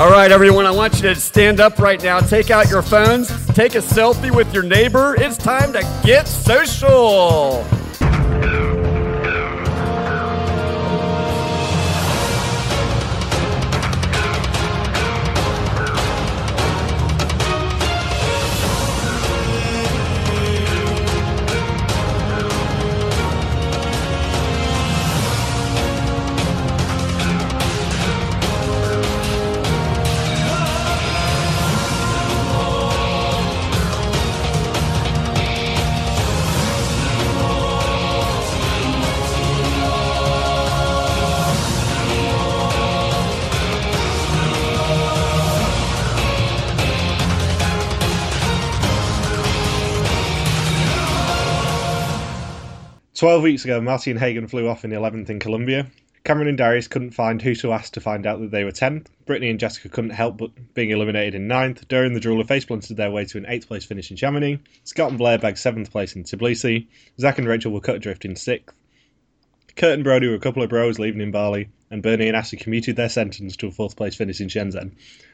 All right, everyone, I want you to stand up right now. Take out your phones, take a selfie with your neighbor. It's time to get social. 12 weeks ago, Marty and Hagen flew off in the 11th in Colombia. Cameron and Darius couldn't find who to ask to find out that they were 10th. Brittany and Jessica couldn't help but being eliminated in 9th. During the Drooler face planted their way to an 8th place finish in Chamonix. Scott and Blair bagged 7th place in Tbilisi. Zach and Rachel were cut adrift in 6th. Kurt and Brody were a couple of bros leaving in Bali, and Bernie and Ashley commuted their sentence to a 4th place finish in Shenzhen.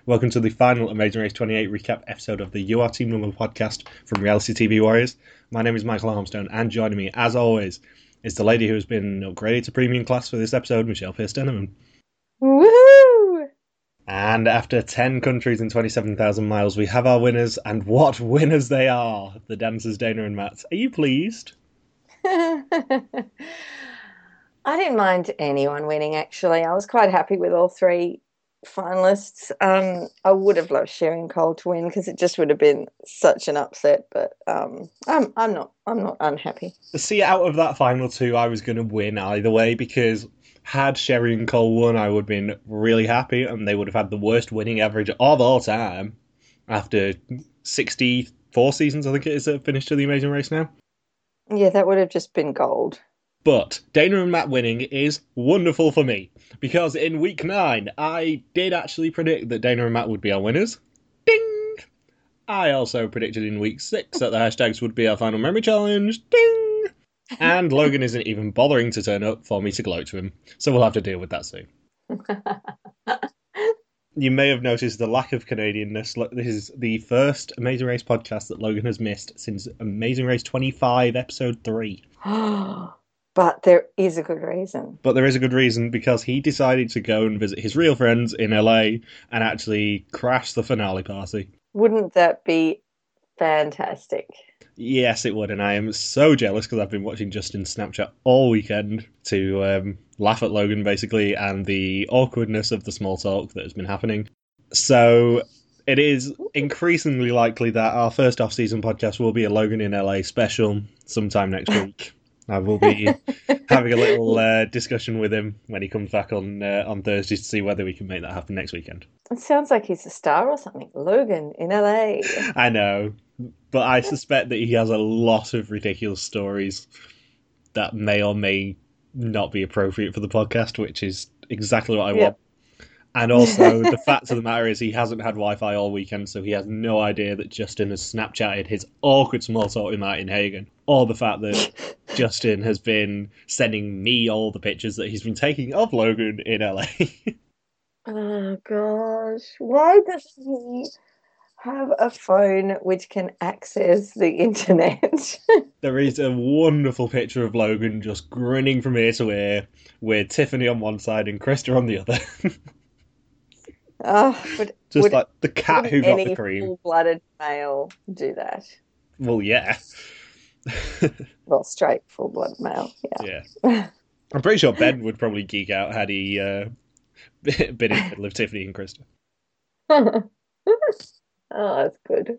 Welcome to the final Amazing Race 28 recap episode of the You Are Team Number podcast from Reality TV Warriors. My name is Michael Armstone, and joining me, as always, is the lady who has been upgraded to premium class for this episode, Michelle Pierce Denham. Woohoo! And after 10 countries and 27,000 miles, we have our winners, and what winners they are! The dancers Dana and Matt. Are you pleased? I didn't mind anyone winning, actually. I was quite happy with all three finalists. Um, I would have loved Sharon Cole to win because it just would have been such an upset. But um, I'm I'm not I'm not unhappy. See, out of that final two, I was going to win either way because had Sherry and Cole won, I would have been really happy, and they would have had the worst winning average of all time after 64 seasons. I think it is a finish to the Amazing Race now. Yeah, that would have just been gold. But Dana and Matt winning is wonderful for me because in week nine, I did actually predict that Dana and Matt would be our winners. Ding! I also predicted in week six that the hashtags would be our final memory challenge. Ding! And Logan isn't even bothering to turn up for me to gloat to him, so we'll have to deal with that soon. you may have noticed the lack of Canadianness. This is the first Amazing Race podcast that Logan has missed since Amazing Race 25, episode 3. but there is a good reason. But there is a good reason because he decided to go and visit his real friends in LA and actually crash the finale party. Wouldn't that be fantastic? Yes, it would, and I am so jealous because I've been watching Justin's Snapchat all weekend to um, laugh at Logan, basically, and the awkwardness of the small talk that has been happening. So it is increasingly likely that our first off-season podcast will be a Logan in LA special sometime next week. I will be having a little uh, discussion with him when he comes back on uh, on Thursday to see whether we can make that happen next weekend. It sounds like he's a star or something. Logan in LA. I know, but I suspect that he has a lot of ridiculous stories that may or may not be appropriate for the podcast, which is exactly what I want. And also, the fact of the matter is, he hasn't had Wi Fi all weekend, so he has no idea that Justin has Snapchatted his awkward small talk with Martin Hagen, or the fact that Justin has been sending me all the pictures that he's been taking of Logan in LA. oh, gosh. Why does he have a phone which can access the internet? there is a wonderful picture of Logan just grinning from ear to ear, with Tiffany on one side and Krista on the other. Oh, would, just would, like the cat who got any the cream. Full-blooded male do that. Well, yeah. well, straight full-blooded male. Yeah. Yeah. I'm pretty sure Ben would probably geek out had he uh, been in of Tiffany and Krista. oh, that's good.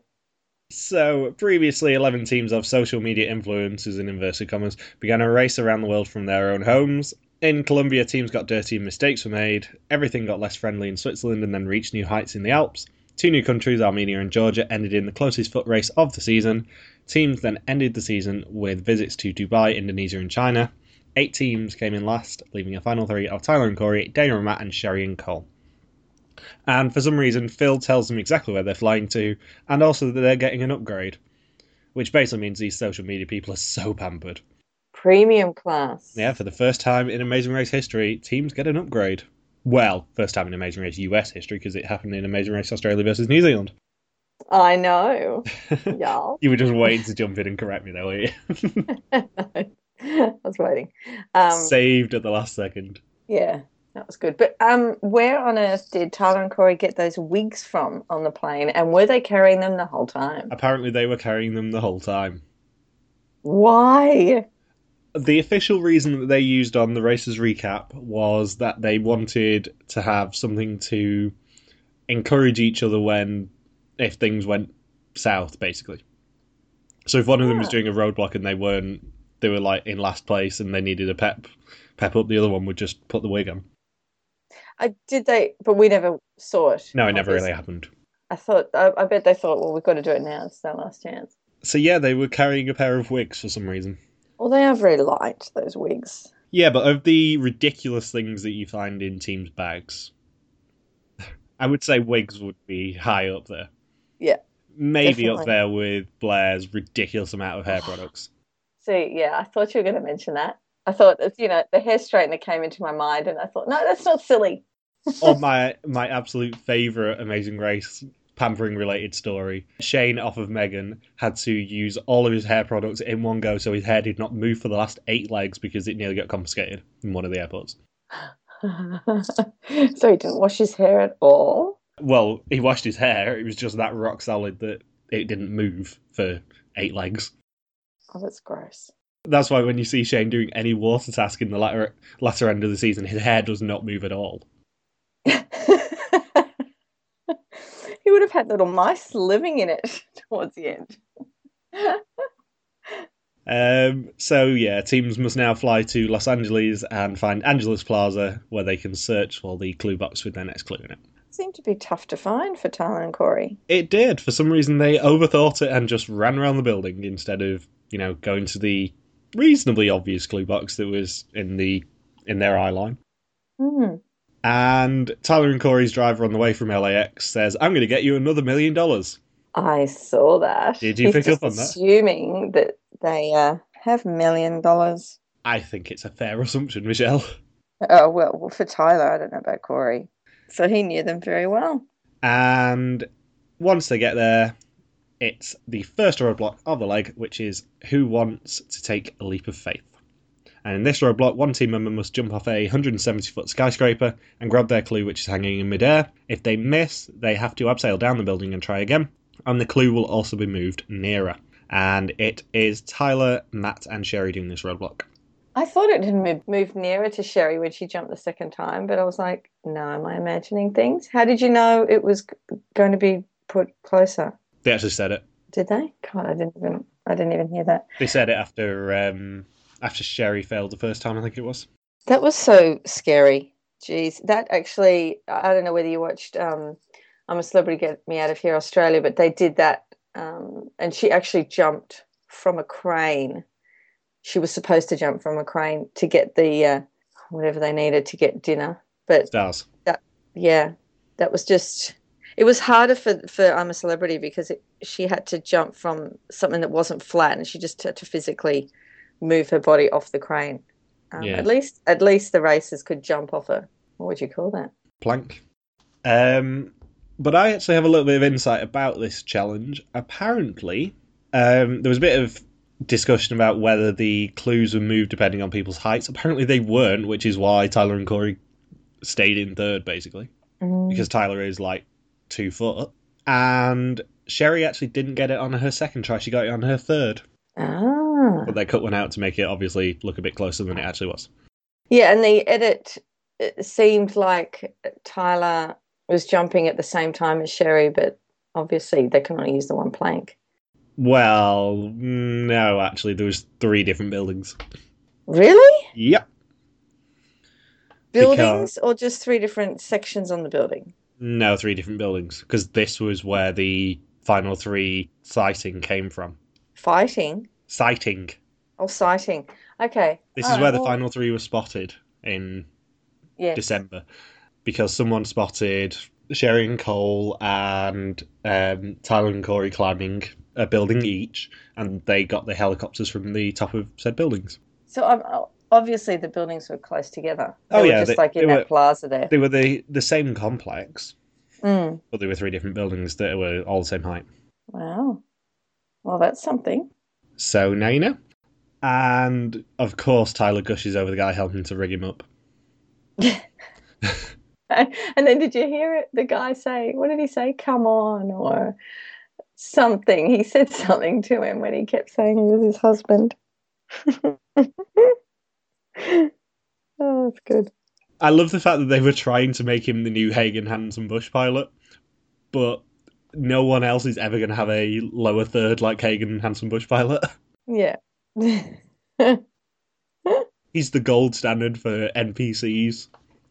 So, previously, 11 teams of social media influencers, in inverted commas, began a race around the world from their own homes. In Colombia, teams got dirty and mistakes were made. Everything got less friendly in Switzerland and then reached new heights in the Alps. Two new countries, Armenia and Georgia, ended in the closest foot race of the season. Teams then ended the season with visits to Dubai, Indonesia, and China. Eight teams came in last, leaving a final three of Tyler and Corey, Dana and Matt, and Sherry and Cole. And for some reason, Phil tells them exactly where they're flying to, and also that they're getting an upgrade. Which basically means these social media people are so pampered. Premium class. Yeah, for the first time in Amazing Race history, teams get an upgrade. Well, first time in Amazing Race US history because it happened in Amazing Race Australia versus New Zealand. I know. Yeah. You were just waiting to jump in and correct me, though, were you? I was waiting. Um, Saved at the last second. yeah, that was good. But um, where on earth did Tyler and Corey get those wigs from on the plane? And were they carrying them the whole time? Apparently, they were carrying them the whole time. Why? The official reason that they used on the races recap was that they wanted to have something to encourage each other when if things went south, basically. So if one of them was doing a roadblock and they weren't, they were like in last place and they needed a pep pep up, the other one would just put the wig on. I did they, but we never saw it. No, it never really happened. I thought. I, I bet they thought, well, we've got to do it now. It's our last chance. So yeah, they were carrying a pair of wigs for some reason. Well, they are very light. Those wigs. Yeah, but of the ridiculous things that you find in teams' bags, I would say wigs would be high up there. Yeah, Maybe up there with Blair's ridiculous amount of hair products. See, yeah, I thought you were going to mention that. I thought, it's, you know, the hair straightener came into my mind, and I thought, no, that's not silly. or oh, my my absolute favourite Amazing Race pampering related story. Shane off of Megan had to use all of his hair products in one go so his hair did not move for the last eight legs because it nearly got confiscated in one of the airports. so he didn't wash his hair at all. Well, he washed his hair, it was just that rock solid that it didn't move for eight legs. Oh, that's gross. That's why when you see Shane doing any water task in the latter latter end of the season, his hair does not move at all. he would have had little mice living in it towards the end. Um, so yeah, teams must now fly to Los Angeles and find Angeles Plaza, where they can search for the clue box with their next clue in it. Seemed to be tough to find for Tyler and Corey. It did. For some reason, they overthought it and just ran around the building instead of, you know, going to the reasonably obvious clue box that was in the in their eye line. Hmm. And Tyler and Corey's driver on the way from LAX says, "I'm going to get you another million dollars." I saw that. Did you He's pick up on that? Assuming that they uh, have million dollars. I think it's a fair assumption, Michelle. Oh well, well, for Tyler, I don't know about Corey. So he knew them very well. And once they get there, it's the first roadblock of the leg, which is who wants to take a leap of faith. And in this roadblock, one team member must jump off a 170 foot skyscraper and grab their clue, which is hanging in midair. If they miss, they have to abseil down the building and try again. And the clue will also be moved nearer. And it is Tyler, Matt, and Sherry doing this roadblock. I thought it had moved, nearer to Sherry when she jumped the second time, but I was like, no, am I imagining things? How did you know it was going to be put closer? They actually said it. Did they? God, I didn't even I didn't even hear that. They said it after um, after Sherry failed the first time, I think it was. That was so scary. Jeez, that actually I don't know whether you watched um I'm a celebrity get me out of here Australia, but they did that um and she actually jumped from a crane. She was supposed to jump from a crane to get the uh, whatever they needed to get dinner. But Stars. yeah, that was just it was harder for for I'm a celebrity because it, she had to jump from something that wasn't flat and she just had to physically move her body off the crane. Um, Yeah. At least at least the racers could jump off a what would you call that? plank. Um, but I actually have a little bit of insight about this challenge. Apparently, um, there was a bit of discussion about whether the clues were moved depending on people's heights. Apparently, they weren't, which is why Tyler and Corey stayed in third, basically, Mm. because Tyler is like two foot. And Sherry actually didn't get it on her second try, she got it on her third. Ah, But they cut one out to make it obviously look a bit closer than it actually was. yeah, and the edit it seemed like Tyler was jumping at the same time as Sherry, but obviously they can only use the one plank. Well, no, actually, there was three different buildings. Really? Yep. Buildings or just three different sections on the building? No, three different buildings because this was where the final three sighting came from. Fighting? Sighting. Oh, sighting. Okay. This All is right, where the well, final three were spotted in yes. December because someone spotted Sherry and Cole and um, Tyler and Corey climbing a building each, and they got the helicopters from the top of said buildings. So I'm obviously the buildings were close together. They Oh, were yeah, just they- like in that were- plaza there. They were the, the same complex, Mm. but they were three different buildings that were all the same height. Wow. Well, that's something. So now you know. And of course, Tyler gushes over the guy helping to rig him up. And then did you hear it? The guy say, what did he say? Come on, or something. He said something to him when he kept saying he was his husband. oh, that's good. I love the fact that they were trying to make him the new Hagen Hansen Bush pilot, but no one else is ever going to have a lower third like Hagen Hansen Bush pilot. Yeah. He's the gold standard for NPCs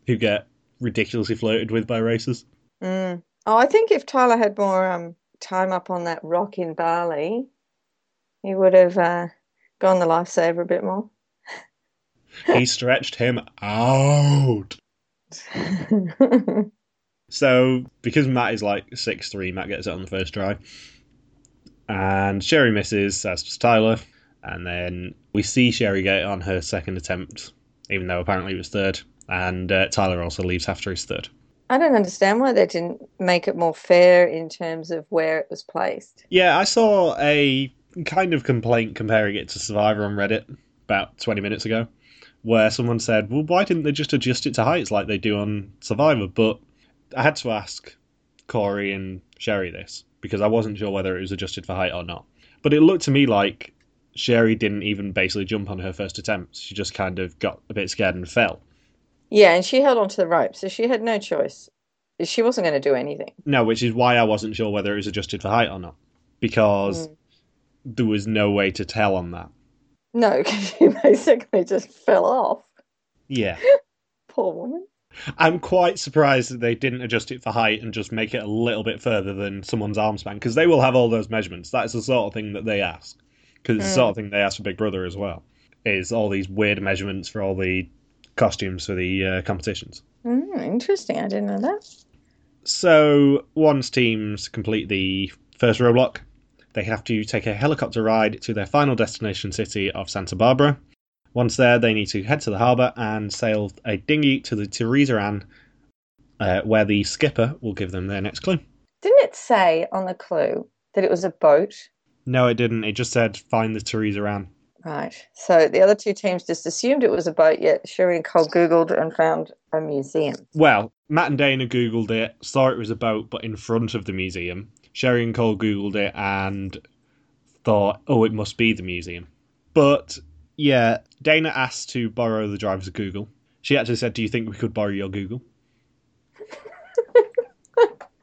who get ridiculously flirted with by racers. Mm. Oh, I think if Tyler had more um, time up on that rock in Bali, he would have uh, gone the lifesaver a bit more. He stretched him out. So, because Matt is like six three, Matt gets it on the first try. And Sherry misses, as does Tyler. And then we see Sherry get it on her second attempt, even though apparently it was third. And uh, Tyler also leaves after his third. I don't understand why they didn't make it more fair in terms of where it was placed. Yeah, I saw a kind of complaint comparing it to Survivor on Reddit about 20 minutes ago, where someone said, well, why didn't they just adjust it to heights like they do on Survivor? But I had to ask Corey and Sherry this because I wasn't sure whether it was adjusted for height or not. But it looked to me like Sherry didn't even basically jump on her first attempt. She just kind of got a bit scared and fell. Yeah, and she held onto the rope, so she had no choice. She wasn't going to do anything. No, which is why I wasn't sure whether it was adjusted for height or not. Because Mm. there was no way to tell on that. No, because she basically just fell off. Yeah. Poor woman. I'm quite surprised that they didn't adjust it for height and just make it a little bit further than someone's arm span because they will have all those measurements. That's the sort of thing that they ask. Because it's the sort of thing they ask for Big Brother as well. Is all these weird measurements for all the costumes for the uh, competitions. Mm, interesting. I didn't know that. So once teams complete the first roadblock, they have to take a helicopter ride to their final destination city of Santa Barbara. Once there, they need to head to the harbour and sail a dinghy to the Teresa Ann, uh, where the skipper will give them their next clue. Didn't it say on the clue that it was a boat? No, it didn't. It just said find the Teresa Ann. Right. So the other two teams just assumed it was a boat, yet Sherry and Cole Googled and found a museum. Well, Matt and Dana googled it, saw it was a boat, but in front of the museum. Sherry and Cole googled it and thought, oh, it must be the museum. But yeah, Dana asked to borrow the driver's Google. She actually said, "Do you think we could borrow your Google?"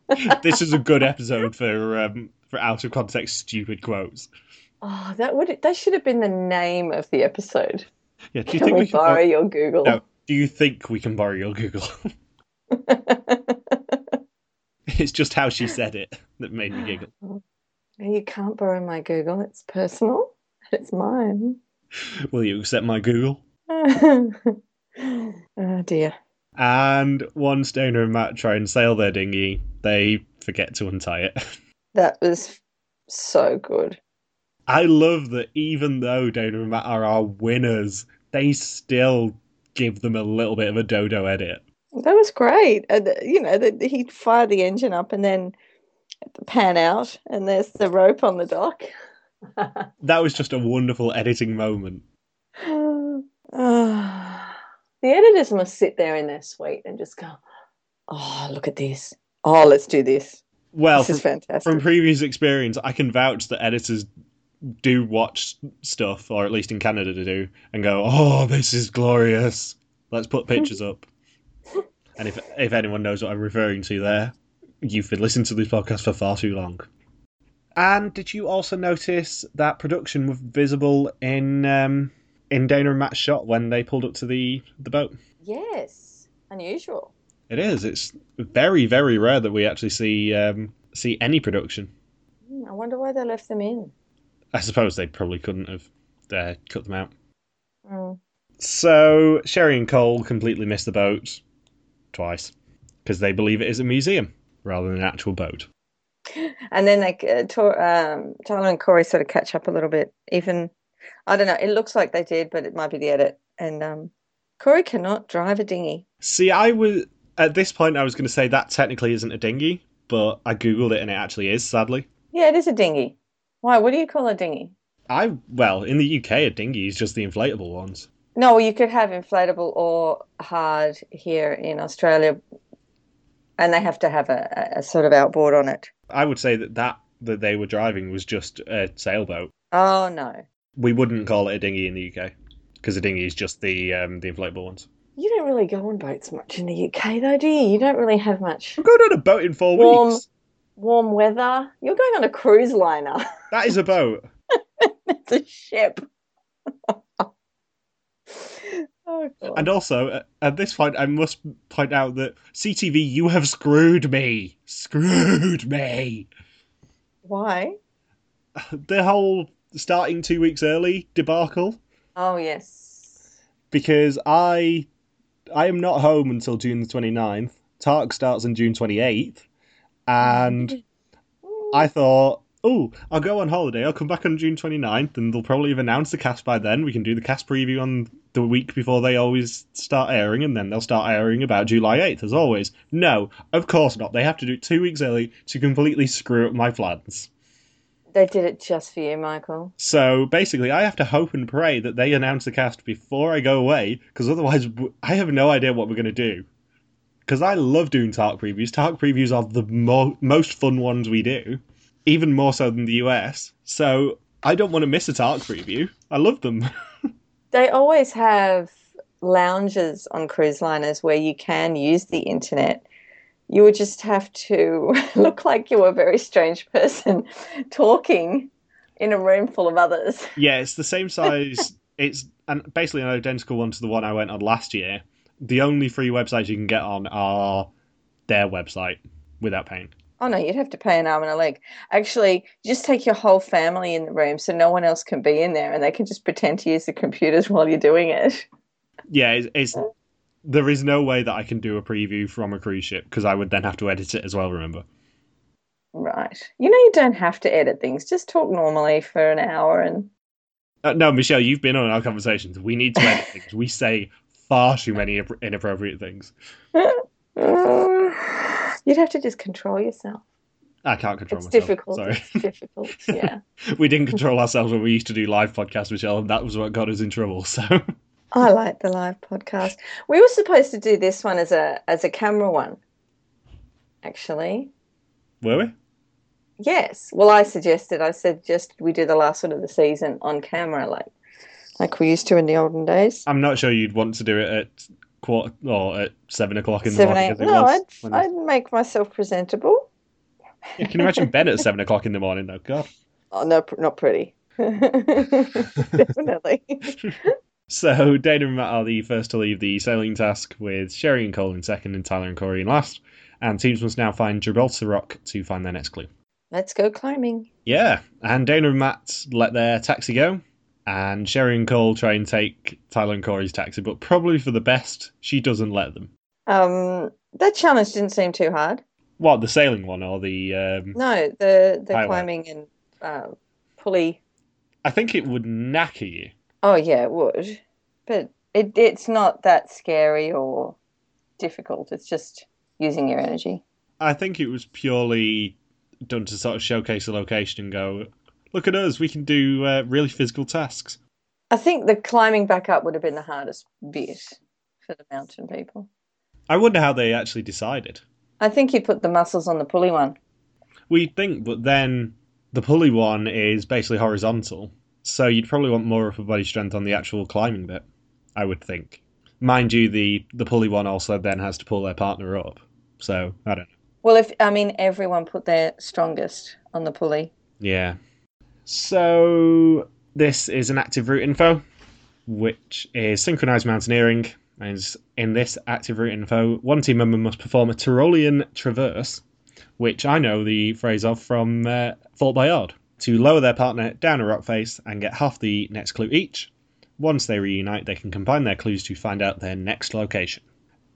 this is a good episode for um, for out of context stupid quotes. Oh, that would that should have been the name of the episode. Yeah, do you Can think we we can borrow borrow? your Google? No, do you think we can borrow your Google? it's just how she said it that made me giggle. you can't borrow my Google. It's personal. It's mine. Will you accept my Google? oh dear. And once Dana and Matt try and sail their dinghy, they forget to untie it. That was so good. I love that even though Dana and Matt are our winners, they still give them a little bit of a dodo edit. That was great. Uh, you know, that he'd fire the engine up and then pan out, and there's the rope on the dock. That was just a wonderful editing moment. The editors must sit there in their suite and just go, "Oh, look at this! Oh, let's do this. Well, this is fantastic." from previous experience, I can vouch that editors do watch stuff, or at least in Canada to do, and go, "Oh, this is glorious. Let's put pictures up." And if if anyone knows what I'm referring to there, you've been listening to this podcast for far too long. And did you also notice that production was visible in um, in Dana and Matt's shot when they pulled up to the the boat? yes, unusual. It is. It's very very rare that we actually see um, see any production. Hmm, I wonder why they left them in. I suppose they probably couldn't have uh, cut them out. Mm. So Sherry and Cole completely miss the boat twice because they believe it is a museum rather than an actual boat. And then like uh, Tor- um, Tyler and Corey sort of catch up a little bit. Even I don't know. It looks like they did, but it might be the edit. and um, Corey cannot drive a dinghy. See, I was at this point. I was going to say that technically isn't a dinghy, but I googled it and it actually is. Sadly, Yeah, it is a dinghy. Why? What do you call a dinghy? I well in the UK a dinghy is just the inflatable ones. No, you could have inflatable or hard here in Australia, and they have to have a, a sort of outboard on it. I would say that that that they were driving was just a sailboat. Oh no, We wouldn't call it a dinghy in the UK because a dinghy is just the um, the inflatable ones. you don't really go on boats much in the UK, though, do you? You don't really have much I'm going on a boat in four Warm. weeks. warm weather. You're going on a cruise liner. That is a boat. it's a ship. oh. And also, uh, at this point, I must point out that CTV, you have screwed me. Screwed me. Why? The whole starting two weeks early debacle. Oh yes. Because I I am not home until June the 29th. TARC starts on June 28th. And I thought, oh, I'll go on holiday. I'll come back on June 29th, and they'll probably have announced the cast by then. We can do the cast preview on the week before they always start airing, and then they'll start airing about July 8th, as always. No, of course not. They have to do it two weeks early to completely screw up my plans. They did it just for you, Michael. So basically, I have to hope and pray that they announce the cast before I go away, because otherwise, I have no idea what we're going to do. Because I love doing TARC previews. TARC previews are the mo- most fun ones we do, even more so than the US. So I don't want to miss a TARC preview. I love them. They always have lounges on cruise liners where you can use the internet. You would just have to look like you were a very strange person talking in a room full of others. yeah, it's the same size. it's and basically an identical one to the one I went on last year. The only free websites you can get on are their website without paying. Oh no, you'd have to pay an arm and a leg. Actually, just take your whole family in the room so no one else can be in there and they can just pretend to use the computers while you're doing it. Yeah, it's, it's there is no way that I can do a preview from a cruise ship because I would then have to edit it as well. Remember? Right. You know, you don't have to edit things. Just talk normally for an hour and. Uh, no, Michelle, you've been on our conversations. We need to edit things. We say far too many inappropriate things. You'd have to just control yourself. I can't control It's myself. difficult. Sorry. It's difficult. Yeah. we didn't control ourselves when we used to do live podcasts, Michelle, and that was what got us in trouble. So I like the live podcast. We were supposed to do this one as a as a camera one. Actually. were we? Yes. Well I suggested I said just we do the last one of the season on camera like like we used to in the olden days. I'm not sure you'd want to do it at quarter or at seven o'clock in the Seven morning. eight. No, was I'd I'd make myself presentable. Yeah, can you imagine Ben at seven o'clock in the morning though? God. Oh no, not pretty. Definitely. So Dana and Matt are the first to leave the sailing task, with Sherry and Cole in second, and Tyler and Corey in last. And teams must now find Gibraltar Rock to find their next clue. Let's go climbing. Yeah, and Dana and Matt let their taxi go, and Sherry and Cole try and take Tyler and Corey's taxi, but probably for the best, she doesn't let them. Um, that challenge didn't seem too hard. What, the sailing one or the. Um, No, the the Highway. climbing and uh, pulley. I think it would knacker you. Oh yeah, it would, but it it's not that scary or difficult. It's just using your energy. I think it was purely done to sort of showcase the location and go, look at us, we can do uh, really physical tasks. I think the climbing back up would have been the hardest bit for the mountain people. I wonder how they actually decided. I think you put the muscles on the pulley one. We'd think, but then the pulley one is basically horizontal, so you'd probably want more upper body strength on the actual climbing bit. I would think. Mind you, the the pulley one also then has to pull their partner up. So I don't know. Well, if I mean everyone put their strongest on the pulley. Yeah. So this is an active route info, which is synchronized mountaineering. And in this active route info, one team member must perform a Tyrolean traverse, which I know the phrase of from uh, Fort Boyard, to lower their partner down a rock face and get half the next clue each. Once they reunite, they can combine their clues to find out their next location.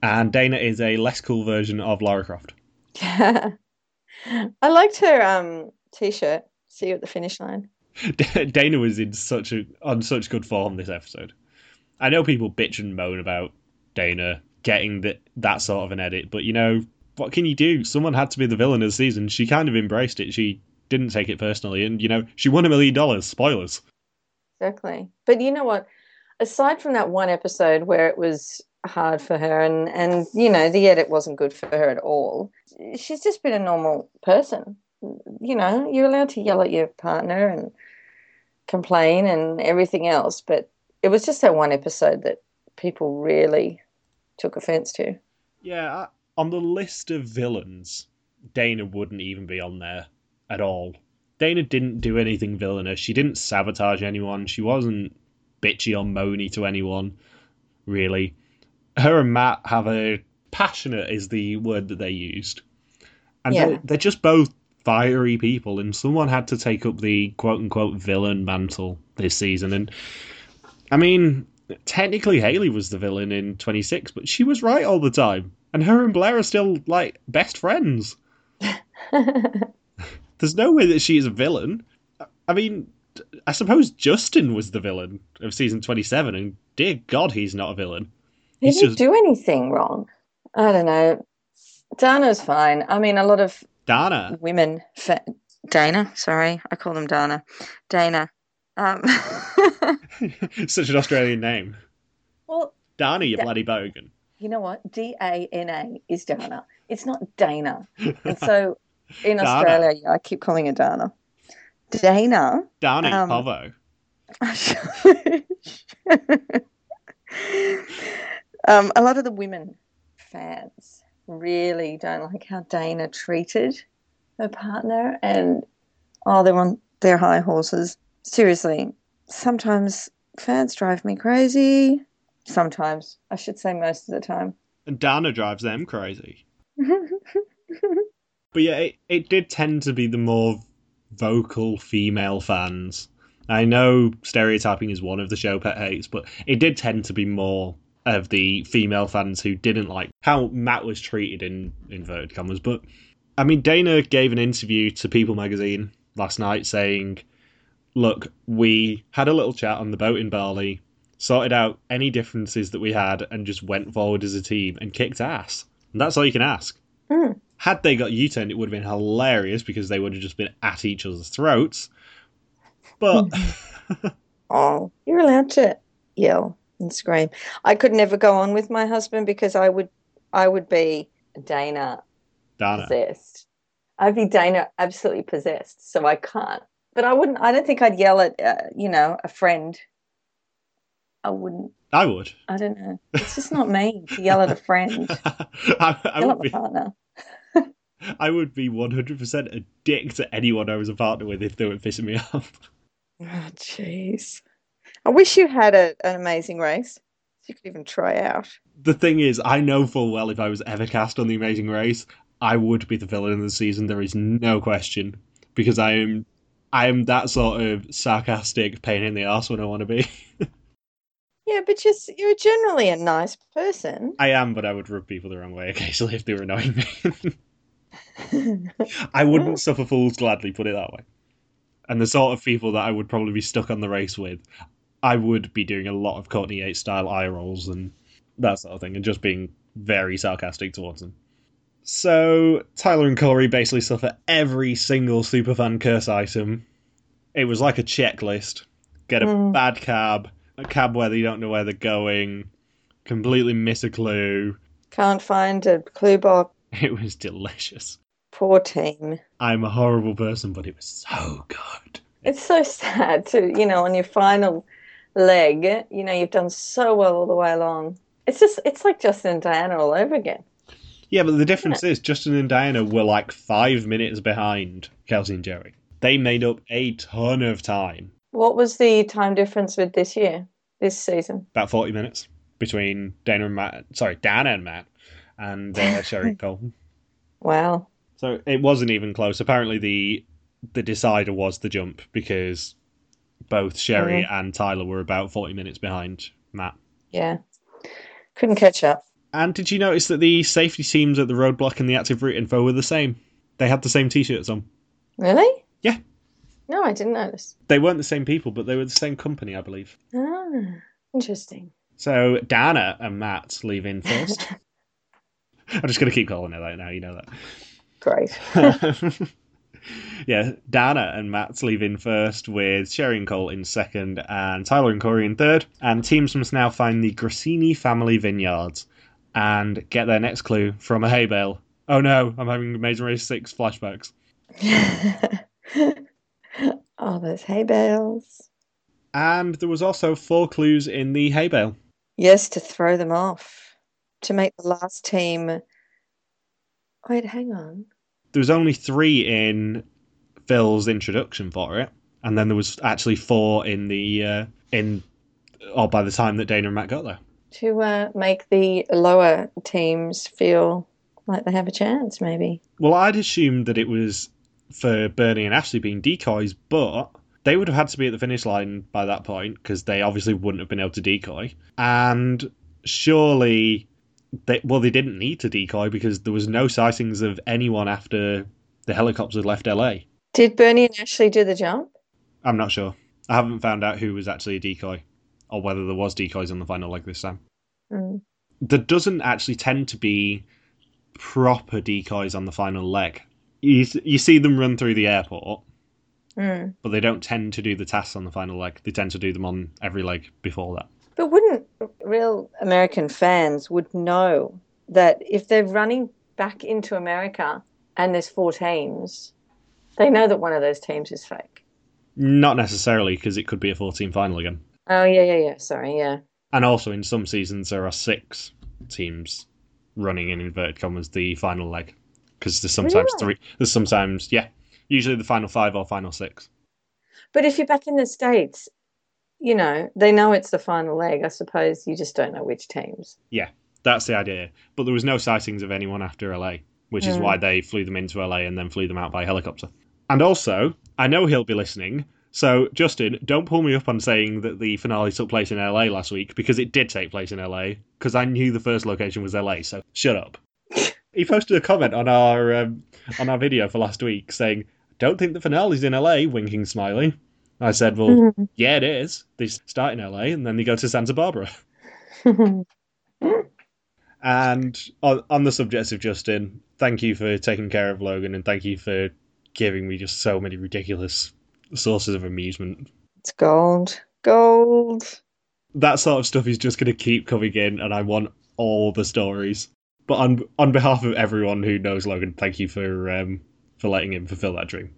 And Dana is a less cool version of Lara Croft. I liked her um t-shirt. See you at the finish line. Dana was in such a on such good form this episode. I know people bitch and moan about Dana getting the, that sort of an edit, but you know, what can you do? Someone had to be the villain of the season. She kind of embraced it. She didn't take it personally, and you know, she won a million dollars. Spoilers. Exactly. But you know what? Aside from that one episode where it was hard for her and and you know the edit wasn't good for her at all she's just been a normal person you know you're allowed to yell at your partner and complain and everything else but it was just that one episode that people really took offense to. Yeah on the list of villains dana wouldn't even be on there at all. Dana didn't do anything villainous. She didn't sabotage anyone. She wasn't bitchy or moany to anyone really. Her and Matt have a passionate is the word that they used, and yeah. they're, they're just both fiery people, and someone had to take up the quote unquote villain mantle this season. And I mean, technically Haley was the villain in 26, but she was right all the time, and her and Blair are still like best friends. There's no way that she is a villain. I mean, I suppose Justin was the villain of season 27, and dear God, he's not a villain. He didn't just... do anything wrong. I don't know. Dana's fine. I mean, a lot of Dana women. Fa- Dana, sorry, I call them Dana. Dana. Um... Such an Australian name. Well, Dana, you da- bloody bogan. You know what? D A N A is Dana. It's not Dana. And so in Dana. Australia, yeah, I keep calling it Dana. Dana. Dana um, Povo. Um, a lot of the women fans really don't like how Dana treated her partner, and oh, they're on their high horses. Seriously, sometimes fans drive me crazy. Sometimes, I should say, most of the time. And Dana drives them crazy. but yeah, it, it did tend to be the more vocal female fans. I know stereotyping is one of the show pet hates, but it did tend to be more of the female fans who didn't like how Matt was treated in inverted commas. But I mean, Dana gave an interview to People magazine last night saying, "Look, we had a little chat on the boat in Bali, sorted out any differences that we had, and just went forward as a team and kicked ass. And that's all you can ask." Mm. Had they got U-turned, it would have been hilarious because they would have just been at each other's throats. But oh, you're allowed to yell and scream. I could never go on with my husband because I would I would be Dana, Dana. possessed. I'd be Dana absolutely possessed, so I can't. But I wouldn't. I don't think I'd yell at uh, you know a friend. I wouldn't. I would. I don't know. It's just not me to yell at a friend. I, I yell at my partner. I would be one hundred percent a dick to anyone I was a partner with if they were pissing me off. Oh, jeez. I wish you had a, an amazing race. You could even try out. The thing is, I know full well if I was ever cast on the Amazing Race, I would be the villain of the season. There is no question because I am, I am that sort of sarcastic pain in the ass when I want to be. yeah, but just you're generally a nice person. I am, but I would rub people the wrong way occasionally if they were annoying me. I wouldn't suffer fools gladly, put it that way. And the sort of people that I would probably be stuck on the race with, I would be doing a lot of Courtney Yates style eye rolls and that sort of thing, and just being very sarcastic towards them. So Tyler and Corey basically suffer every single superfan curse item. It was like a checklist: get a mm. bad cab, a cab where they don't know where they're going, completely miss a clue, can't find a clue box. It was delicious. Poor team. I'm a horrible person, but it was so good. It's so sad to, you know, on your final leg, you know, you've done so well all the way along. It's just, it's like Justin and Diana all over again. Yeah, but the difference is Justin and Diana were like five minutes behind Kelsey and Jerry. They made up a ton of time. What was the time difference with this year, this season? About 40 minutes between Dana and Matt. Sorry, Dana and Matt and uh, Sherry Cole. Wow. So it wasn't even close. Apparently, the the decider was the jump because both Sherry mm-hmm. and Tyler were about 40 minutes behind Matt. Yeah. Couldn't catch up. And did you notice that the safety teams at the roadblock and the active route info were the same? They had the same t shirts on. Really? Yeah. No, I didn't notice. They weren't the same people, but they were the same company, I believe. Ah, interesting. So Dana and Matt leave in first. I'm just going to keep calling it that now, you know that. Great. yeah, Dana and Matt's leave in first with Sherry and Cole in second and Tyler and Corey in third. And teams must now find the Grassini family vineyards and get their next clue from a hay bale. Oh no, I'm having Amazing Race 6 flashbacks. oh, those hay bales. And there was also four clues in the hay bale. Yes, to throw them off. To make the last team. Wait, hang on. There was only three in Phil's introduction for it, and then there was actually four in the uh, in or by the time that Dana and Matt got there. To uh, make the lower teams feel like they have a chance, maybe. Well, I'd assumed that it was for Bernie and Ashley being decoys, but they would have had to be at the finish line by that point because they obviously wouldn't have been able to decoy. And surely, they, well, they didn't need to decoy because there was no sightings of anyone after the helicopters left LA. Did Bernie and Ashley do the jump? I'm not sure. I haven't found out who was actually a decoy or whether there was decoys on the final leg this time. Mm. There doesn't actually tend to be proper decoys on the final leg. You, you see them run through the airport, Mm. but they don't tend to do the tasks on the final leg. They tend to do them on every leg before that. But wouldn't real American fans would know that if they're running back into America and there's four teams, they know that one of those teams is fake. Not necessarily, because it could be a 14 final again. Oh yeah, yeah, yeah. Sorry, yeah. And also, in some seasons, there are six teams running in inverted commas the final leg, because there's sometimes Really? three. There's sometimes yeah, usually the final five or final six. But if you're back in the states, you know they know it's the final leg. I suppose you just don't know which teams. Yeah, that's the idea. But there was no sightings of anyone after LA, which is Mm. why they flew them into LA and then flew them out by helicopter. And also, I know he'll be listening. So, Justin, don't pull me up on saying that the finale took place in LA last week because it did take place in LA because I knew the first location was LA. So, shut up. he posted a comment on our um, on our video for last week saying, "Don't think the finale's in LA." Winking smiley. I said, "Well, yeah, it is. They start in LA and then they go to Santa Barbara." And on, on the subject of Justin, thank you for taking care of Logan and thank you for giving me just so many ridiculous sources of amusement. it's gold, gold. That sort of stuff is just going to keep coming in, and I want all the stories. But on on behalf of everyone who knows Logan, thank you for um, for letting him fulfill that dream.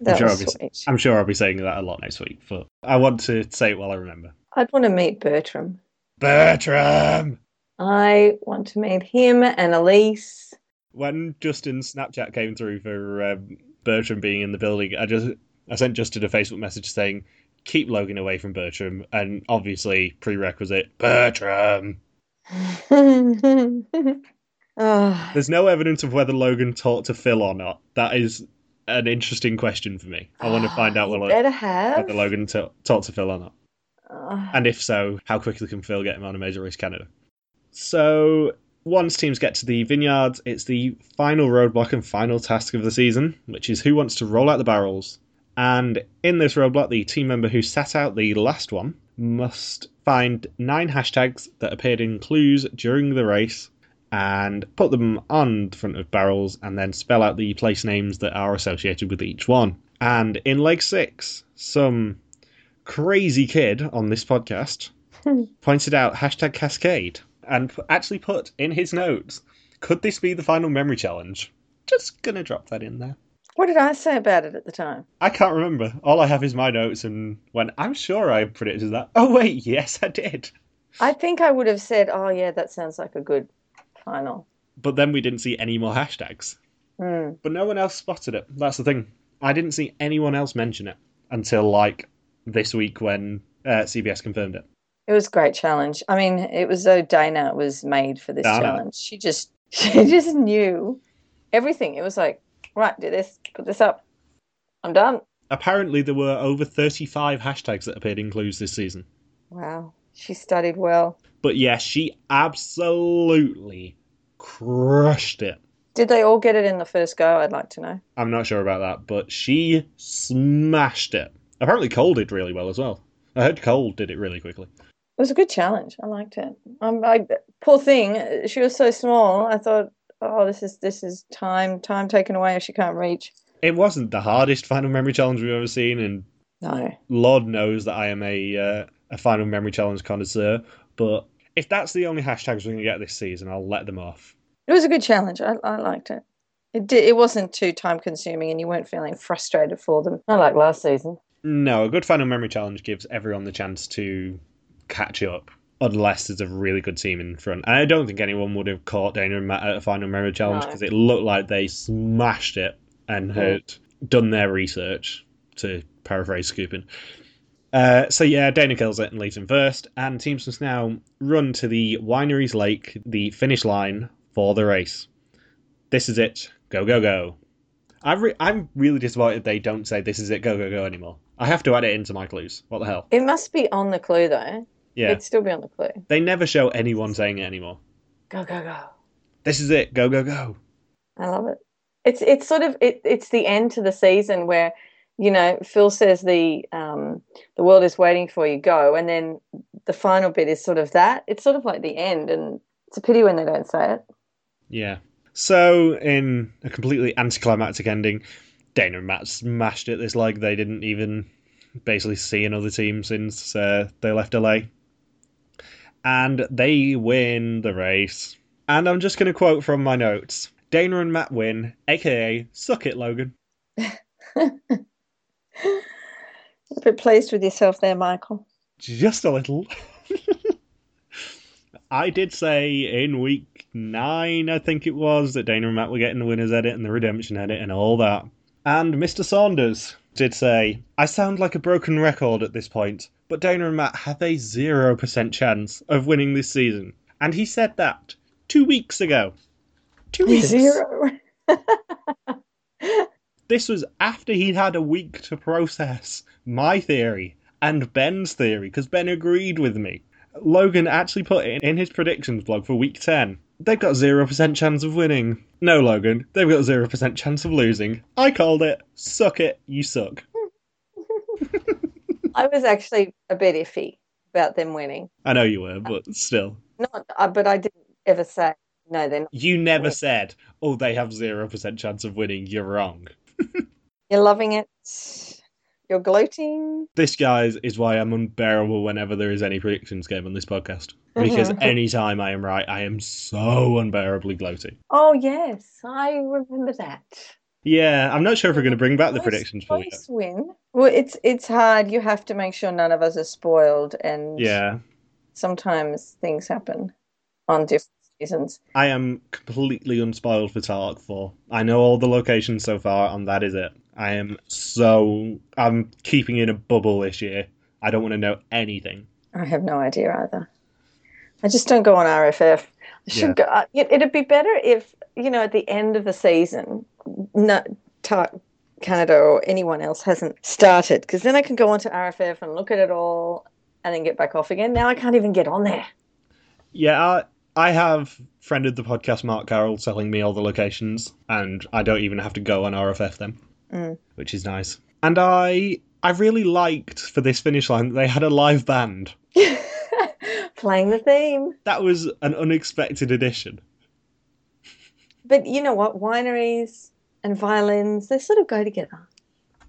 That sure be, I'm sure I'll be saying that a lot next week, but I want to say it while I remember. I'd want to meet Bertram. Bertram! I want to meet him and Elise. when Justin's Snapchat came through for um, Bertram being in the building, I just I sent Justin a Facebook message saying, "Keep Logan away from Bertram," and obviously prerequisite Bertram. oh, There's no evidence of whether Logan talked to Phil or not. That is an interesting question for me. I want to find out ah, you whether, better have. whether Logan ta- talked to Phil or not, Oh, and if so, how quickly can Phil get him on a Major Race Canada? So once teams get to the vineyards, it's the final roadblock and final task of the season, which is who wants to roll out the barrels. And in this roadblock, the team member who sat out the last one must find nine hashtags that appeared in clues during the race and put them on the front of barrels and then spell out the place names that are associated with each one. And in leg six, some crazy kid on this podcast hmm. pointed out hashtag cascade and actually put in his notes, could this be the final memory challenge? Just gonna drop that in there. what did I say about it at the time? I can't remember. All I have is my notes and when I'm sure I predicted that. Oh wait, yes I did. I think I would have said, "Oh yeah, that sounds like a good final." But then we didn't see any more hashtags. Hmm. But no one else spotted it. That's the thing. I didn't see anyone else mention it until like this week when uh, CBS confirmed it. It was a great challenge. I mean, it was though Dana was made for this Dana. challenge. She just she just knew everything. It was like, right, do this, put this up. I'm done. Apparently, there were over 35 hashtags that appeared in clues this season. Wow. She studied well. But yeah, she absolutely crushed it. Did they all get it in the first go? I'd like to know. I'm not sure about that, but she smashed it. Apparently, Cole did really well as well. I heard Cole did it really quickly. It was a good challenge. I liked it. Um, I, poor thing, she was so small. I thought, oh, this is this is time time taken away if she can't reach. It wasn't the hardest final memory challenge we've ever seen, and No, Lord knows that I am a uh, a final memory challenge connoisseur. But if that's the only hashtags we're going to get this season, I'll let them off. it was a good challenge. I, I liked it. It did. It wasn't too time consuming, and you weren't feeling frustrated for them. I like last season. No, a good final memory challenge gives everyone the chance to catch up. Unless there's a really good team in front. And I don't think anyone would have caught Dana and Matt at a final memory challenge No. because it looked like they smashed it and had done their research, to paraphrase Scoopin. Uh, so yeah, Dana kills it and leaves him first, and teams must now run to the Wineries Lake, the finish line for the race. This is it. Go go go! I'm re- I'm really disappointed they don't say this is it. Go go go anymore. I have to add it into my clues. What the hell? It must be on the clue though. Yeah, It'd still be on the clue. they never show anyone saying it anymore. Go go go! This is it. Go go go! I love it. It's it's sort of it, it's the end to the season where you know Phil says the um, the world is waiting for you. Go, and then the final bit is sort of that. It's sort of like the end, and it's a pity when they don't say it. Yeah. So in a completely anticlimactic ending, Dana and Matt smashed it. It's like they didn't even basically see another team since uh, they left LA. And they win the race. And I'm just going to quote from my notes Dana and Matt win, aka suck it, Logan. A bit pleased with yourself there, Michael. Just a little. I did say in week nine, I think it was, that Dana and Matt were getting the winner's edit and the redemption edit and all that. And Mr. Saunders did say, I sound like a broken record at this point, but Dana and Matt have a 0% chance of winning this season. And he said that two weeks ago. Two weeks. Zero. This was after he'd had a week to process my theory and Ben's theory, because Ben agreed with me. Logan actually put it in his predictions blog for week 10. They've got 0% chance of winning. No, Logan, they've got 0% chance of losing. I called it. Suck it, you suck. I was actually a bit iffy about them winning. I know you were, but still. Not, uh, but I didn't ever say no. They're not. You never said, oh, they have 0% chance of winning. You're wrong. You're loving it. You're gloating. This, guys, is why I'm unbearable whenever there is any predictions game on this podcast. Because mm-hmm. anytime I am right, I am so unbearably gloaty. Oh yes, I remember that. Yeah, I'm not sure if we're going to bring back the predictions for you. win. Well, it's it's hard. You have to make sure none of us are spoiled, and Yeah, sometimes things happen on different seasons. I am completely unspoiled for TARC 4. I know all the locations so far, and that is it. I am so. I'm keeping in a bubble this year. I don't want to know anything. I have no idea either. I just don't go on RFF. I should Yeah. go. it- It'd be better if you know at the end of the season, no, Ta- Canada or anyone else hasn't started, because then I can go onto RFF and look at it all, and then get back off again. Now I can't even get on there. Yeah, I, have friended the podcast Mark Carroll telling me all the locations, and I don't even have to go on RFF them, Mm. which is nice. And I I really liked for this finish line that they had a live band. Playing the theme. That was an unexpected addition. But you know what? Wineries and violins, they sort of go together.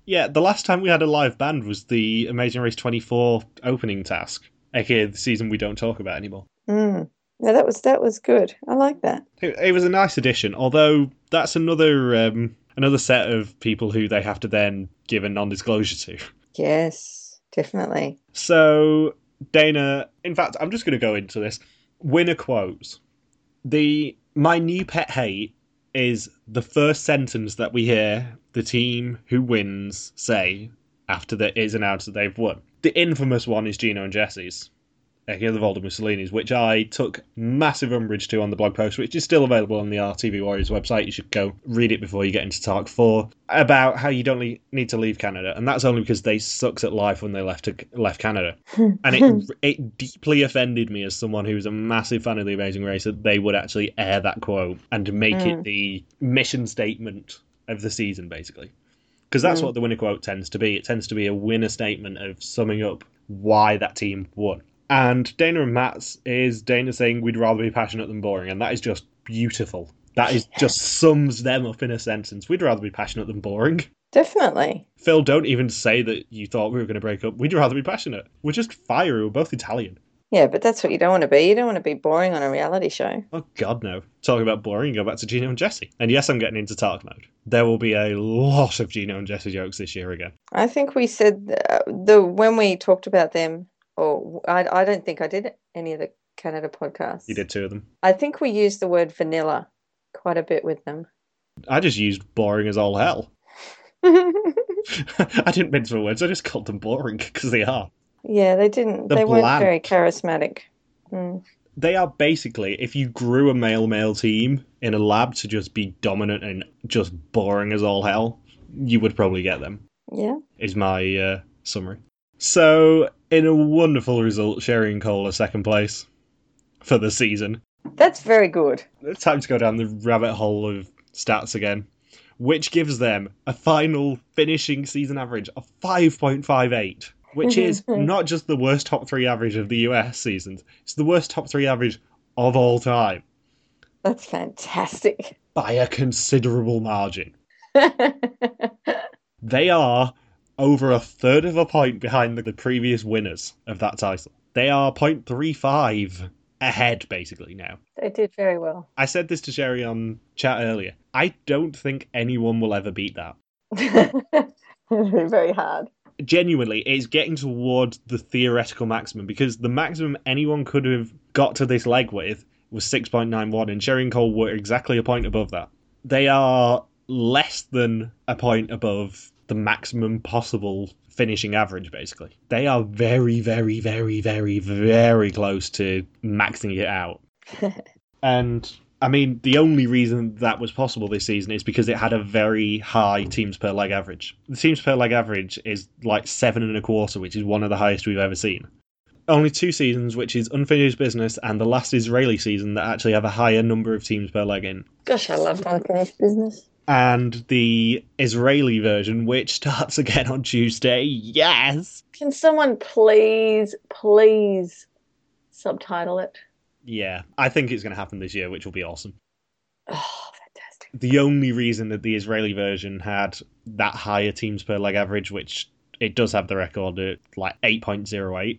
Yeah, the last time we had a live band was the Amazing Race 24 opening task, aka the season we don't talk about anymore. Mm. Yeah, that was that was good. I like that. It, it was a nice addition, although that's another um, another set of people who they have to then give a non-disclosure to. Yes, definitely. So Dana, in fact, I'm just going to go into this. Winner quotes. The my new pet hate is the first sentence that we hear the team who wins say after that is announced that they've won. The infamous one is Gino and Jesse's. Aka the Volder Mussolini's, which I took massive umbrage to on the blog post, which is still available on the RTV Warriors website. You should go read it before you get into TARC 4 about how you don't le- need to leave Canada, and that's only because they sucked at life when they left to, left Canada. and it it deeply offended me as someone who's a massive fan of the Amazing Race that they would actually air that quote and make it the mission statement of the season, basically. Because that's Mm. what the winner quote tends to be. It tends to be a winner statement of summing up why that team won. And Dana and Matt's is Dana saying we'd rather be passionate than boring, and that is just beautiful. That is just sums them up in a sentence. We'd rather be passionate than boring. Definitely. Phil, don't even say that you thought we were going to break up. We'd rather be passionate. We're just fiery. We're both Italian. Yeah, but that's what you don't want to be. You don't want to be boring on a reality show. Oh God, no! Talking about boring, go back to Gino and Jesse. And yes, I'm getting into TARC mode. There will be a lot of Gino and Jesse jokes this year again. I think we said uh, the when we talked about them, or I, I don't think I did any of the Canada podcasts. You did two of them. I think we used the word vanilla quite a bit with them. I just used boring as all hell. I didn't mince my words. I just called them boring because they are. yeah, they didn't. The they weren't very charismatic. Mm. They are basically if you grew a male male team in a lab to just be dominant and just boring as all hell, you would probably get them. Yeah. is my uh, summary. So, in a wonderful result, Sheri and Cole are second place for the season. That's very good. It's time to go down the rabbit hole of stats again, which gives them a final finishing season average of 5.58, which is not just the worst top three average of the US seasons, it's the worst top three average of all time That's fantastic. by a considerable margin. They are over a third of a point behind the, previous winners of that title. They are 0.35 ahead, basically, now. they did very well. I said this to Sheri on chat earlier. I don't think anyone will ever beat that. very hard. Genuinely, it's getting towards the theoretical maximum because the maximum anyone could have got to this leg with was 6.91, and Sheri and Cole were exactly a point above that. They are less than a point above the maximum possible finishing average, basically. They are very, very, very, very, very close to maxing it out. and I mean, the only reason that was possible this season is because it had a very high teams per leg average. The teams per leg average is like seven and a quarter, which is one of the highest we've ever seen. Only two seasons, which is Unfinished Business and the last Israeli season, that actually have a higher number of teams per leg in. Gosh, I love unfinished business. And the Israeli version, which starts again on Tuesday. Yes! Can someone please, please subtitle it? Yeah, I think it's going to happen this year, which will be awesome. Oh, fantastic. the only reason that the Israeli version had that higher teams per leg average, which it does have the record at like 8.08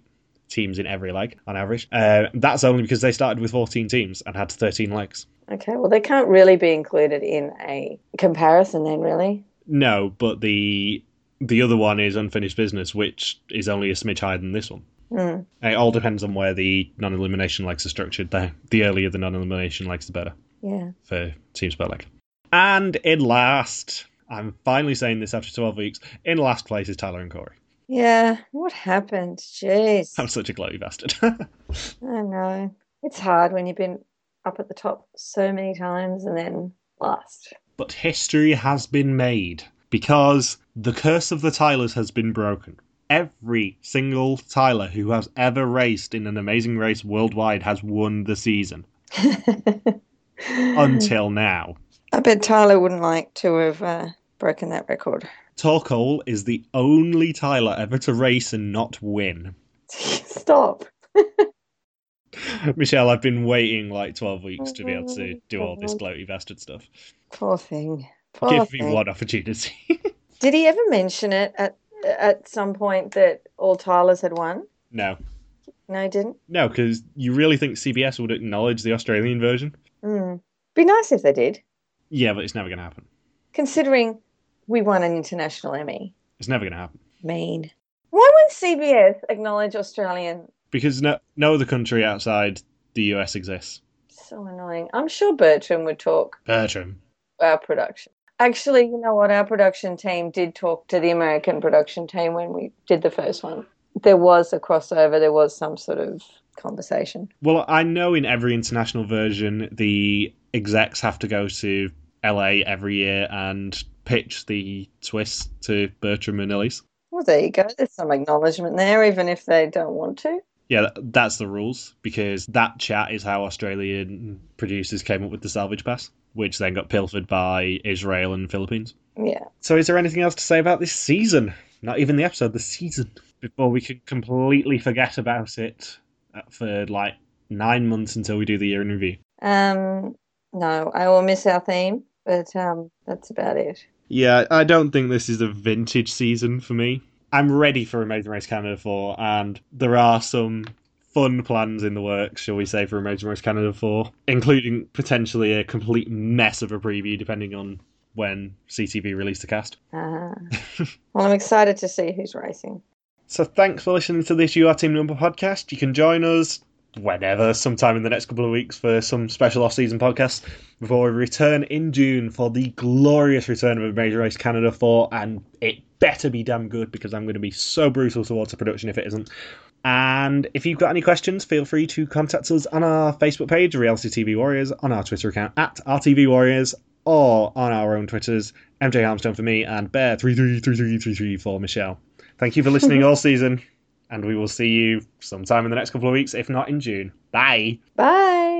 teams in every leg on average, uh, that's only because they started with 14 teams and had 13 legs. Okay, well, they can't really be included in a comparison then, really. No, but the the other one is unfinished business, which is only a smidge higher than this one. Mm. It all depends on where the non-elimination legs are structured. The, the earlier the non-elimination legs, the better. Yeah. for teams per leg. And in last, I'm finally saying this after 12 weeks, in last place is Tyler and Korey. Yeah. What happened? Jeez. I'm such a glowy bastard. I know. It's hard when you've been up at the top so many times and then last. but history has been made because the curse of the Tylers has been broken. Every single Tyler who has ever raced in an amazing race worldwide has won the season until now. I bet Tyler wouldn't like to have uh, broken that record. Torkol is the only Tyler ever to race and not win. Stop. Michelle, I've been waiting like 12 weeks to be able to do all this gloaty bastard stuff. Poor thing. Poor Give thing. me one opportunity. Did he ever mention it at at some point that all Tylers had won? no. No, he didn't. No, because you really think CBS would acknowledge the Australian version? Mm. Be nice if they did, Yeah, but it's never going to happen. considering we won an international Emmy. It's never going to happen. Mean. Why wouldn't CBS acknowledge Australian? Because no, no other country outside the US exists. So annoying. I'm sure Bertram would talk Bertram. our production. Actually, you know what? Our production team did talk to the American production team when we did the first one. There was a crossover. There was some sort of conversation. Well, I know in every international version, the execs have to go to LA every year and pitch the twist to Bertram and Elise. Well, there you go. There's some acknowledgement there, even if they don't want to. Yeah, that's the rules because that chat is how Australian producers came up with the salvage pass, which then got pilfered by Israel and Philippines. Yeah. So, is there anything else to say about this season? Not even the episode, the season. Before we could completely forget about it for like nine months until we do the year in review. Um, no, I will miss our theme, but um, that's about it. Yeah, I don't think this is a vintage season for me. I'm ready for Amazing Race Canada 4, and there are some fun plans in the works, shall we say, for Amazing Race Canada 4, including potentially a complete mess of a preview depending on when CTV release the cast. Uh, well, I'm excited to see who's racing. So thanks for listening to this You Are Team Number podcast. You can join us whenever, sometime in the next couple of weeks for some special off-season podcasts before we return in June for the glorious return of Amazing Race Canada 4 and it better be damn good because I'm going to be so brutal towards the production if it isn't. And if you've got any questions, feel free to contact us on our Facebook page, Reality TV Warriors, on our Twitter account at RTV Warriors, or on our own Twitters, MJ Armstrong for me and Bear333333 for Michelle. Thank you for listening all season, and we will see you sometime in the next couple of weeks, if not in June. Bye. Bye.